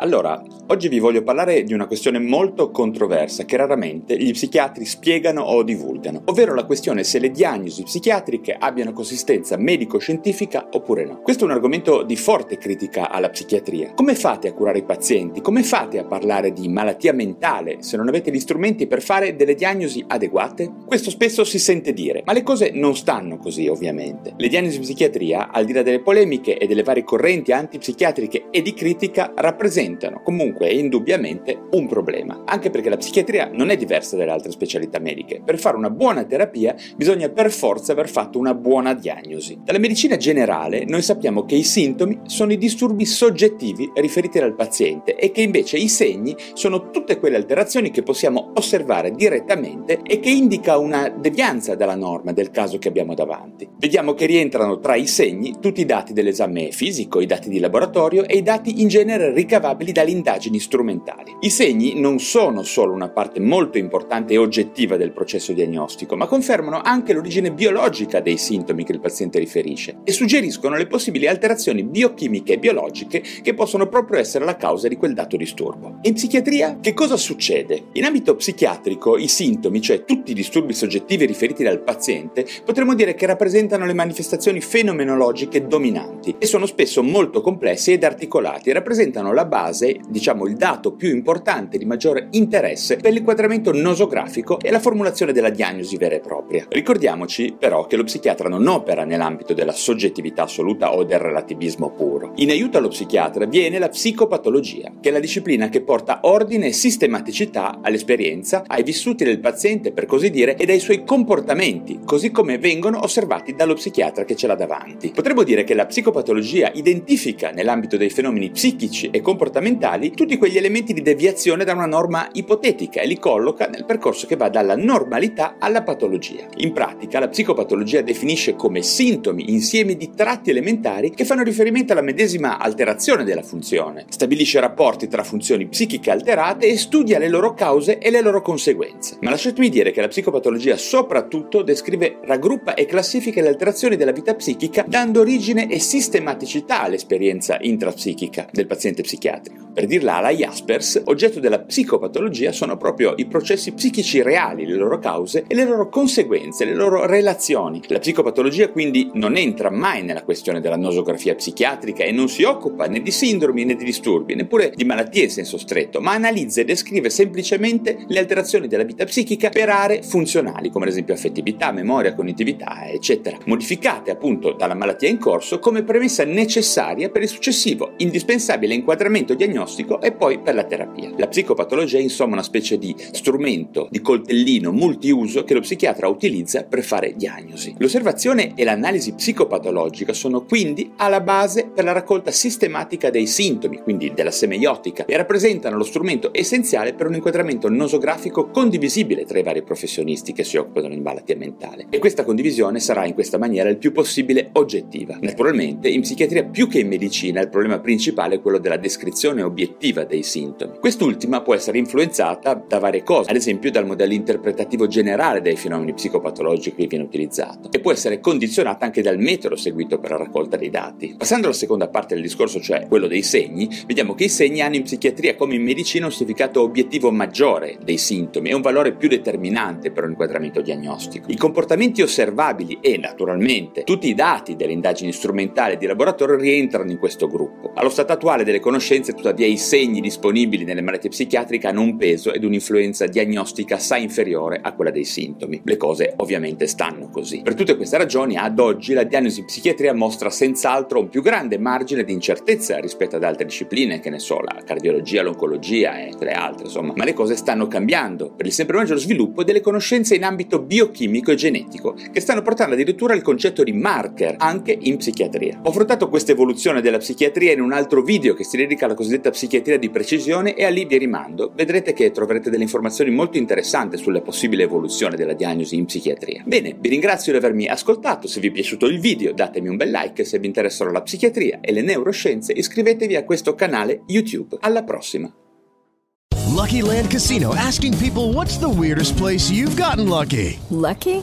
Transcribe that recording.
Allora, oggi vi voglio parlare di una questione molto controversa che raramente gli psichiatri spiegano o divulgano, ovvero la questione se le diagnosi psichiatriche abbiano consistenza medico-scientifica oppure no. Questo è un argomento di forte critica alla psichiatria. Come fate a curare i pazienti? Come fate a parlare di malattia mentale se non avete gli strumenti per fare delle diagnosi adeguate? Questo spesso si sente dire, ma le cose non stanno così ovviamente. Le diagnosi psichiatria, al di là delle polemiche e delle varie correnti antipsichiatriche e di critica, rappresentano rappresentano comunque e indubbiamente un problema, anche perché la psichiatria non è diversa dalle altre specialità mediche. Per fare una buona terapia bisogna per forza aver fatto una buona diagnosi. Dalla medicina generale noi sappiamo che i sintomi sono i disturbi soggettivi riferiti dal paziente e che invece i segni sono tutte quelle alterazioni che possiamo osservare direttamente e che indica una devianza dalla norma del caso che abbiamo davanti. Vediamo che rientrano tra i segni tutti i dati dell'esame fisico, i dati di laboratorio e i dati in genere ricavabili dalle indagini strumentali. I segni non sono solo una parte molto importante e oggettiva del processo diagnostico, ma confermano anche l'origine biologica dei sintomi che il paziente riferisce e suggeriscono le possibili alterazioni biochimiche e biologiche che possono proprio essere la causa di quel dato disturbo. In psichiatria che cosa succede? In ambito psichiatrico i sintomi, cioè tutti i disturbi soggettivi riferiti dal paziente, potremmo dire che rappresentano le manifestazioni fenomenologiche dominanti e sono spesso molto complessi ed articolati e rappresentano la base diciamo il dato più importante di maggiore interesse per l'inquadramento nosografico e la formulazione della diagnosi vera e propria. Ricordiamoci però che lo psichiatra non opera nell'ambito della soggettività assoluta o del relativismo puro. In aiuto allo psichiatra viene la psicopatologia, che è la disciplina che porta ordine e sistematicità all'esperienza, ai vissuti del paziente per così dire ed ai suoi comportamenti, così come vengono osservati dallo psichiatra che ce l'ha davanti. Potremmo dire che la psicopatologia identifica nell'ambito dei fenomeni psichici e comportamentali tutti quegli elementi di deviazione da una norma ipotetica e li colloca nel percorso che va dalla normalità alla patologia. In pratica, la psicopatologia definisce come sintomi insiemi di tratti elementari che fanno riferimento alla medesima alterazione della funzione, stabilisce rapporti tra funzioni psichiche alterate e studia le loro cause e le loro conseguenze. Ma lasciatemi dire che la psicopatologia soprattutto descrive, raggruppa e classifica le alterazioni della vita psichica dando origine e sistematicità all'esperienza intrapsichica del paziente psichiatrico psichiatrico. Per dirla alla Jaspers, oggetto della psicopatologia sono proprio i processi psichici reali, le loro cause e le loro conseguenze, le loro relazioni. La psicopatologia quindi non entra mai nella questione della nosografia psichiatrica e non si occupa né di sindromi né di disturbi, neppure di malattie in senso stretto, ma analizza e descrive semplicemente le alterazioni della vita psichica per aree funzionali, come ad esempio affettività, memoria, cognitività, eccetera, modificate appunto dalla malattia in corso come premessa necessaria per il successivo, indispensabile inquadramento diagnostico e poi per la terapia. La psicopatologia è insomma una specie di strumento, di coltellino multiuso che lo psichiatra utilizza per fare diagnosi. L'osservazione e l'analisi psicopatologica sono quindi alla base per la raccolta sistematica dei sintomi, quindi della semeiotica, e rappresentano lo strumento essenziale per un inquadramento nosografico condivisibile tra i vari professionisti che si occupano di malattia mentale. E questa condivisione sarà in questa maniera il più possibile oggettiva. Naturalmente, in psichiatria più che in medicina il problema principale è quello della descrizione descrizione obiettiva dei sintomi. Quest'ultima può essere influenzata da varie cose, ad esempio dal modello interpretativo generale dei fenomeni psicopatologici che viene utilizzato, e può essere condizionata anche dal metodo seguito per la raccolta dei dati. Passando alla seconda parte del discorso, cioè quello dei segni, vediamo che i segni hanno in psichiatria come in medicina un significato obiettivo maggiore dei sintomi e un valore più determinante per un inquadramento diagnostico. I comportamenti osservabili e, naturalmente, tutti i dati delle indagini strumentali di laboratorio rientrano in questo gruppo. Allo stato attuale delle conoscenze tuttavia tuttavia i segni disponibili nelle malattie psichiatriche hanno un peso ed un'influenza diagnostica assai inferiore a quella dei sintomi. Le cose ovviamente stanno così. Per tutte queste ragioni, ad oggi la diagnosi in psichiatria mostra senz'altro un più grande margine di incertezza rispetto ad altre discipline, che ne so, la cardiologia, l'oncologia e le altre, insomma. Ma le cose stanno cambiando per il sempre maggiore sviluppo delle conoscenze in ambito biochimico e genetico, che stanno portando addirittura il concetto di marker anche in psichiatria. Ho affrontato questa evoluzione della psichiatria in un altro video che si dedica alla cosiddetta psichiatria di precisione e a lì vi rimando. Vedrete che troverete delle informazioni molto interessanti sulla possibile evoluzione della diagnosi in psichiatria. Bene, vi ringrazio di avermi ascoltato, se vi è piaciuto il video datemi un bel like, se vi interessano la psichiatria e le neuroscienze iscrivetevi a questo canale YouTube. Alla prossima! Lucky Land Casino asking people what's the weirdest place you've gotten lucky? Lucky?